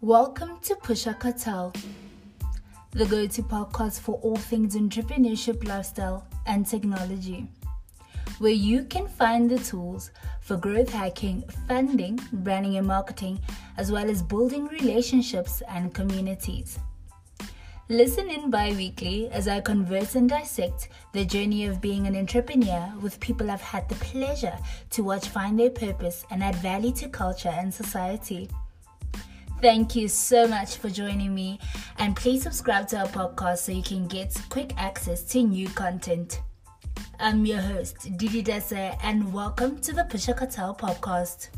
Welcome to Pusha Cartel, the go to podcast for all things entrepreneurship, lifestyle, and technology, where you can find the tools for growth hacking, funding, branding, and marketing, as well as building relationships and communities. Listen in bi weekly as I converse and dissect the journey of being an entrepreneur with people I've had the pleasure to watch find their purpose and add value to culture and society. Thank you so much for joining me, and please subscribe to our podcast so you can get quick access to new content. I'm your host, Didi Dese, and welcome to the Pusha Cartel podcast.